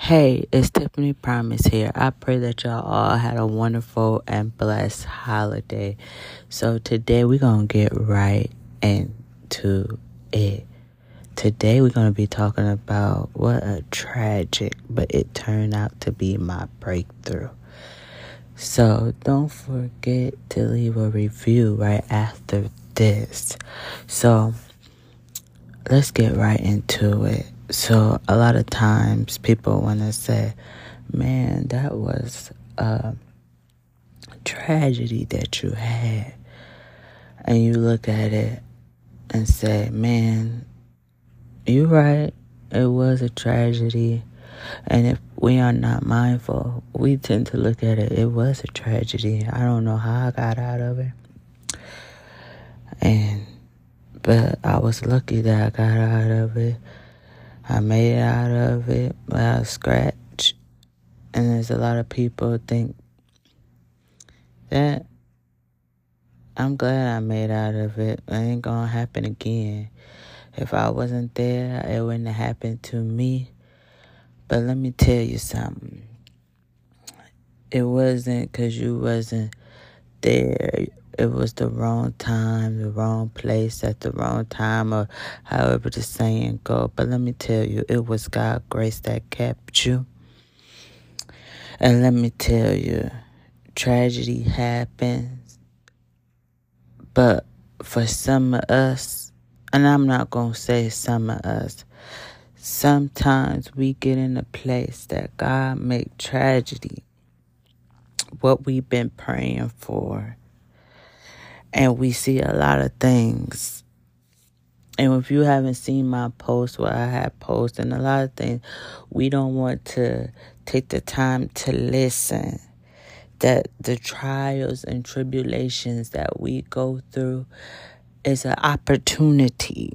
Hey, it's Tiffany Promise here. I pray that y'all all had a wonderful and blessed holiday. So today we're going to get right into it. Today we're going to be talking about what a tragic, but it turned out to be my breakthrough. So don't forget to leave a review right after this. So let's get right into it. So a lot of times people want to say, man, that was a tragedy that you had. And you look at it and say, man, you're right. It was a tragedy. And if we are not mindful, we tend to look at it, it was a tragedy. I don't know how I got out of it. And, but I was lucky that I got out of it I made it out of it without scratch. And there's a lot of people think that I'm glad I made out of it. It ain't gonna happen again. If I wasn't there, it wouldn't have happened to me. But let me tell you something. It wasn't because you wasn't there it was the wrong time, the wrong place at the wrong time, or however the saying go. But let me tell you, it was God' grace that kept you. And let me tell you, tragedy happens. But for some of us, and I'm not going to say some of us, sometimes we get in a place that God make tragedy what we've been praying for and we see a lot of things. And if you haven't seen my post, what I have posted, and a lot of things, we don't want to take the time to listen. That the trials and tribulations that we go through is an opportunity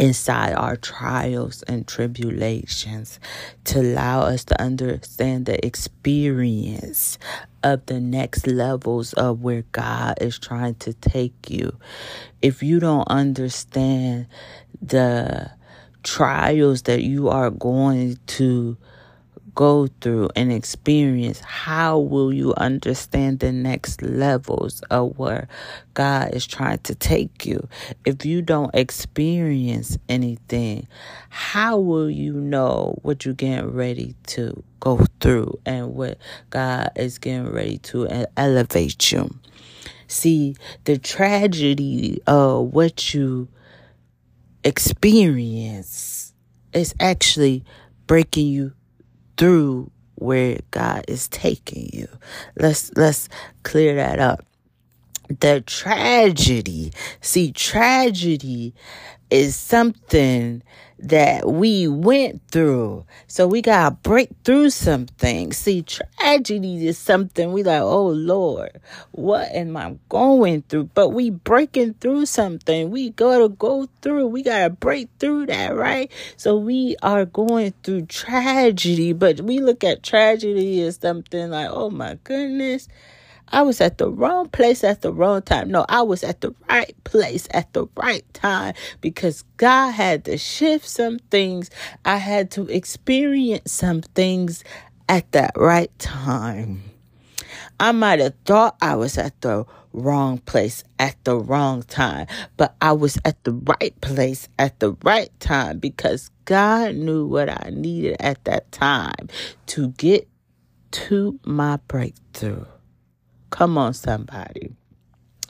inside our trials and tribulations to allow us to understand the experience of the next levels of where God is trying to take you. If you don't understand the trials that you are going to go through and experience, how will you understand the next levels of where God is trying to take you? If you don't experience anything, how will you know what you're getting ready to go through and what God is getting ready to elevate you? See, the tragedy of what you experience is actually breaking you through where God is taking you. Let's let's clear that up. The tragedy, see tragedy is something that we went through. So we got to break through something. See, tragedy is something we like, oh Lord, what am I going through? But we breaking through something. We got to go through. We got to break through that, right? So we are going through tragedy, but we look at tragedy as something like, oh my goodness I was at the wrong place at the wrong time. No, I was at the right place at the right time because God had to shift some things. I had to experience some things at that right time. I might have thought I was at the wrong place at the wrong time, but I was at the right place at the right time because God knew what I needed at that time to get to my breakthrough. Come on, somebody.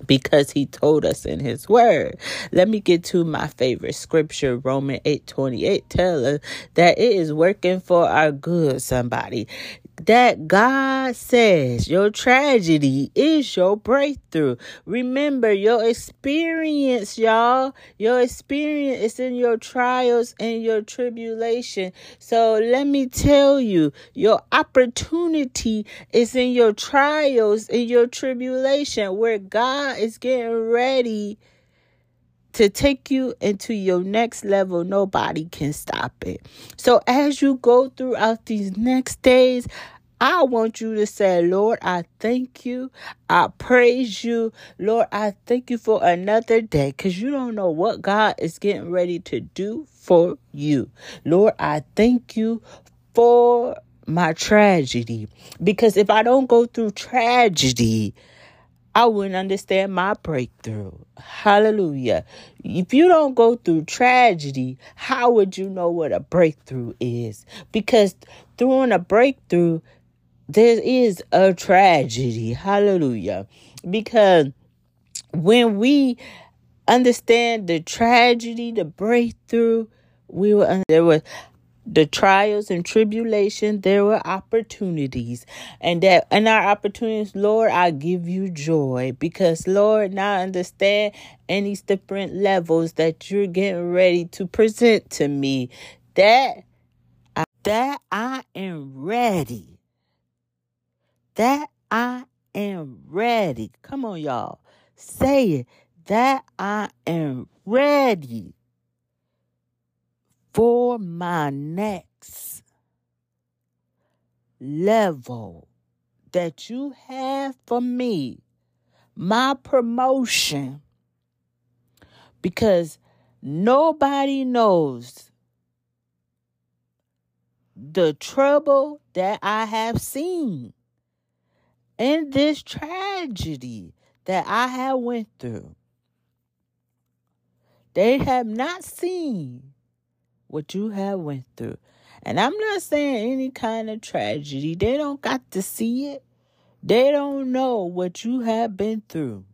Because he told us in his word. Let me get to my favorite scripture, Romans 8 28. Tell us that it is working for our good, somebody that God says your tragedy is your breakthrough. Remember your experience, y'all. Your experience is in your trials and your tribulation. So let me tell you, your opportunity is in your trials and your tribulation where God is getting ready to take you into your next level. Nobody can stop it. So as you go throughout these next days, I want you to say, Lord, I thank you. I praise you. Lord, I thank you for another day because you don't know what God is getting ready to do for you. Lord, I thank you for my tragedy. Because if I don't go through tragedy, I wouldn't understand my breakthrough. Hallelujah. If you don't go through tragedy, how would you know what a breakthrough is? Because through a breakthrough, there is a tragedy. Hallelujah. Because when we understand the tragedy, the breakthrough, we will there was the trials and tribulation there were opportunities. And that and our opportunities lord i give you joy because lord now I understand any different levels that you're getting ready to present to me. That I, that i am ready. That i am ready. Come on y'all. Say it. That i am ready for my next level that you have for me, my promotion, because nobody knows the trouble that I have seen in this tragedy that I have went through. They have not seen what you have went through. And I'm not saying any kind of tragedy. They don't got to see it. They don't know what you have been through.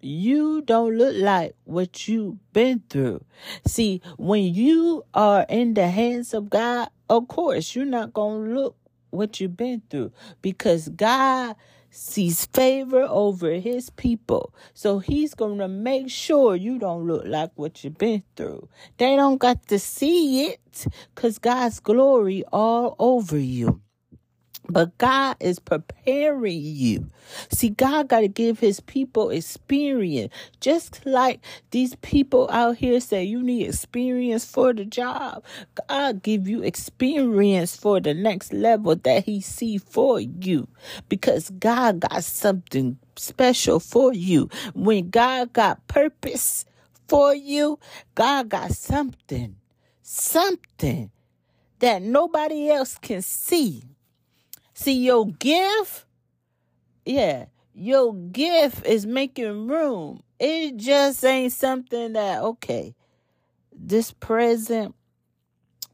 You don't look like what you've been through. See, when you are in the hands of God, of course, you're not going to look what you've been through because God sees favor over his people. So he's going to make sure you don't look like what you've been through. They don't got to see it because God's glory all over you. But God is preparing you. See, God got to give his people experience. Just like these people out here say you need experience for the job. God give you experience for the next level that he see for you. Because God got something special for you. When God got purpose for you, God got something, something that nobody else can see. See, your gift, yeah, your gift is making room. It just ain't something that, okay, this present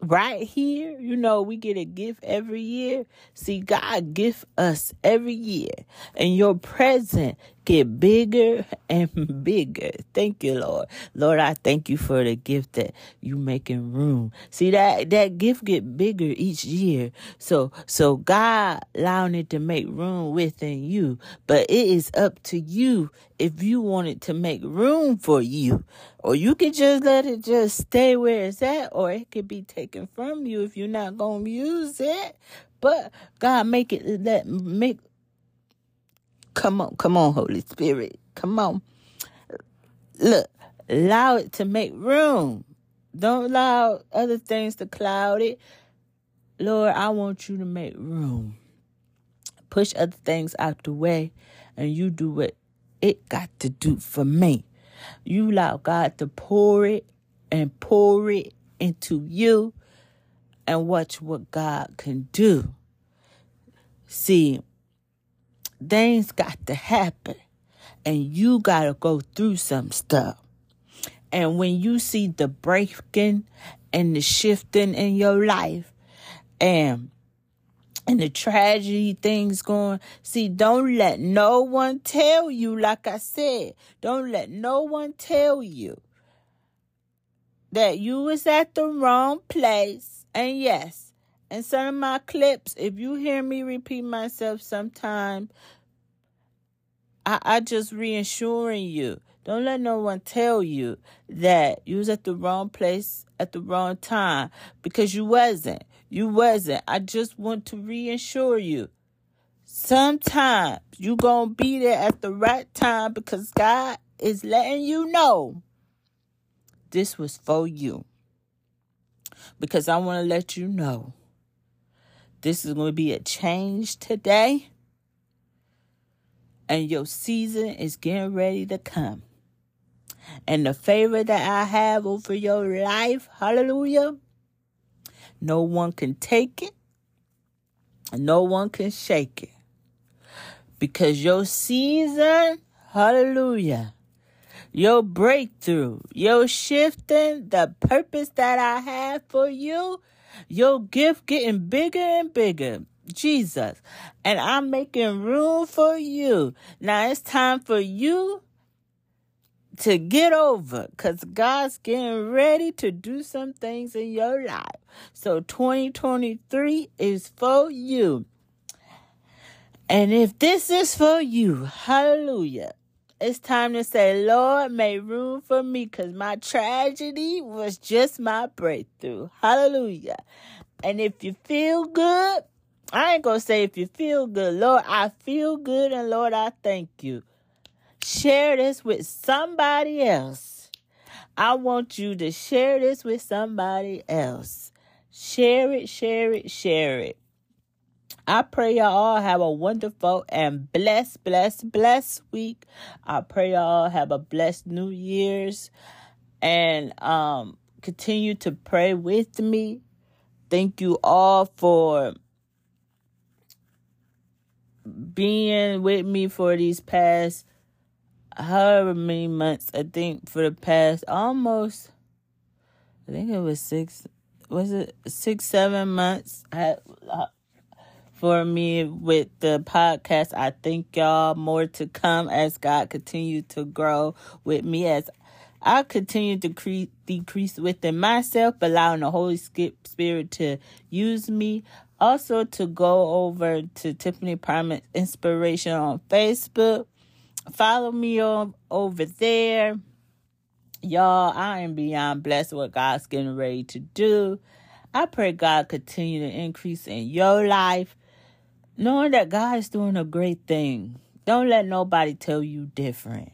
right here, you know, we get a gift every year. See, God gift us every year. And your present get bigger and bigger. Thank you, Lord. Lord, I thank you for the gift that you making room. See that that gift get bigger each year. So so God allowing it to make room within you. But it is up to you if you want it to make room for you. Or you can just let it just stay where it's at, or it could be taken from you if you're not gonna use it. But God make it let make Come on, come on, Holy Spirit. Come on. Look, allow it to make room. Don't allow other things to cloud it. Lord, I want you to make room. Push other things out the way and you do what it got to do for me. You allow God to pour it and pour it into you and watch what God can do. See, things got to happen and you got to go through some stuff. And when you see the breaking and the shifting in your life and and the tragedy things going, see, don't let no one tell you, like I said, don't let no one tell you that you was at the wrong place. And yes, in some of my clips, if you hear me repeat myself sometime, I, I just reassuring you. Don't let no one tell you that you was at the wrong place at the wrong time because you wasn't. You wasn't. I just want to reassure you. Sometimes you to be there at the right time because God is letting you know this was for you. Because I want to let you know this is going to be a change today. And your season is getting ready to come. And the favor that I have over your life, hallelujah, no one can take it. No one can shake it. Because your season, hallelujah, your breakthrough, your shifting, the purpose that I have for you, your gift getting bigger and bigger. Jesus. And I'm making room for you. Now it's time for you to get over because God's getting ready to do some things in your life. So 2023 is for you. And if this is for you, hallelujah. It's time to say, Lord, make room for me because my tragedy was just my breakthrough. Hallelujah. And if you feel good, I ain't going to say if you feel good. Lord, I feel good and Lord, I thank you. Share this with somebody else. I want you to share this with somebody else. Share it, share it, share it. I pray y'all all have a wonderful and blessed, blessed, blessed week. I pray y'all all have a blessed New Year's and um continue to pray with me. Thank you all for being with me for these past however many months. I think for the past almost I think it was six was it six, seven months. I, for me with the podcast. I thank y'all more to come as God continue to grow with me as I continue to cre- decrease within myself, allowing the Holy Spirit to use me. Also to go over to Tiffany Parment Inspiration on Facebook. Follow me on over there. Y'all, I am beyond blessed what God's getting ready to do. I pray God continue to increase in your life knowing that God is doing a great thing. Don't let nobody tell you different.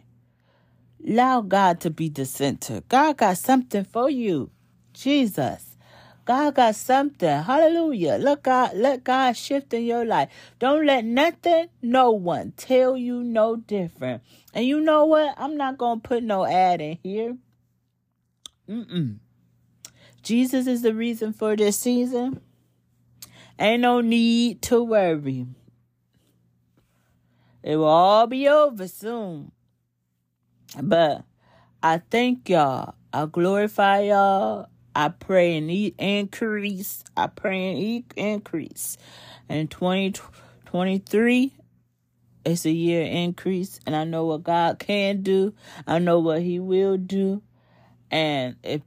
Allow God to be the center. God got something for you. Jesus. God got something. Hallelujah. Let God, let God shift in your life. Don't let nothing, no one tell you no different. And you know what? I'm not going to put no ad in here. Mm-mm. Jesus is the reason for this season. Ain't no need to worry. It will all be over soon. But I thank y'all. I glorify y'all. I pray and increase. I pray and increase. And 2023 it's a year increase. And I know what God can do. I know what He will do. And if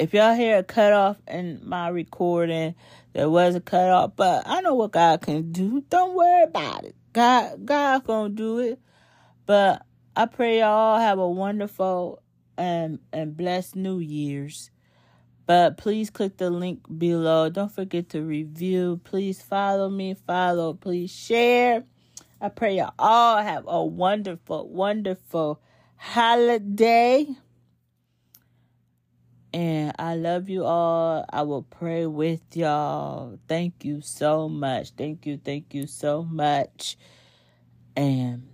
if y'all hear a cut off in my recording, there was a cut off, but I know what God can do. Don't worry about it. God, God gonna do it. But I pray y'all have a wonderful and and blessed New Year's. But please click the link below. Don't forget to review. Please follow me. Follow. Please share. I pray you all have a wonderful, wonderful holiday. And I love you all. I will pray with y'all. Thank you so much. Thank you. Thank you so much. And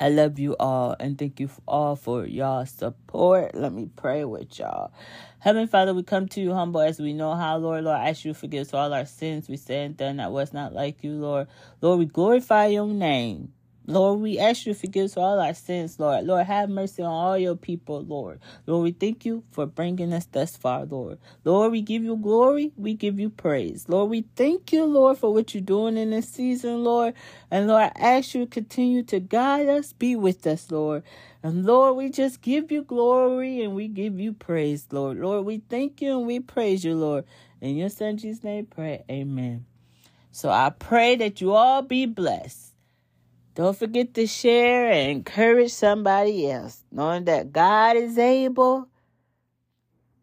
I love you all and thank you all for y'all support. Let me pray with y'all. Heavenly Father, we come to you humble as we know how, Lord. Lord, I ask you to forgive us for all our sins we said and done that was not like you, Lord. Lord, we glorify your name. Lord, we ask you to forgive us for all our sins, Lord. Lord, have mercy on all your people, Lord. Lord, we thank you for bringing us thus far, Lord. Lord, we give you glory. We give you praise. Lord, we thank you, Lord, for what you're doing in this season, Lord. And Lord, I ask you to continue to guide us, be with us, Lord. And Lord, we just give you glory and we give you praise, Lord. Lord, we thank you and we praise you, Lord. In your son Jesus' name, pray. Amen. So I pray that you all be blessed. Don't forget to share and encourage somebody else, knowing that God is able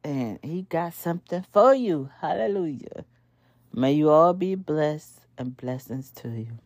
and He got something for you. Hallelujah. May you all be blessed and blessings to you.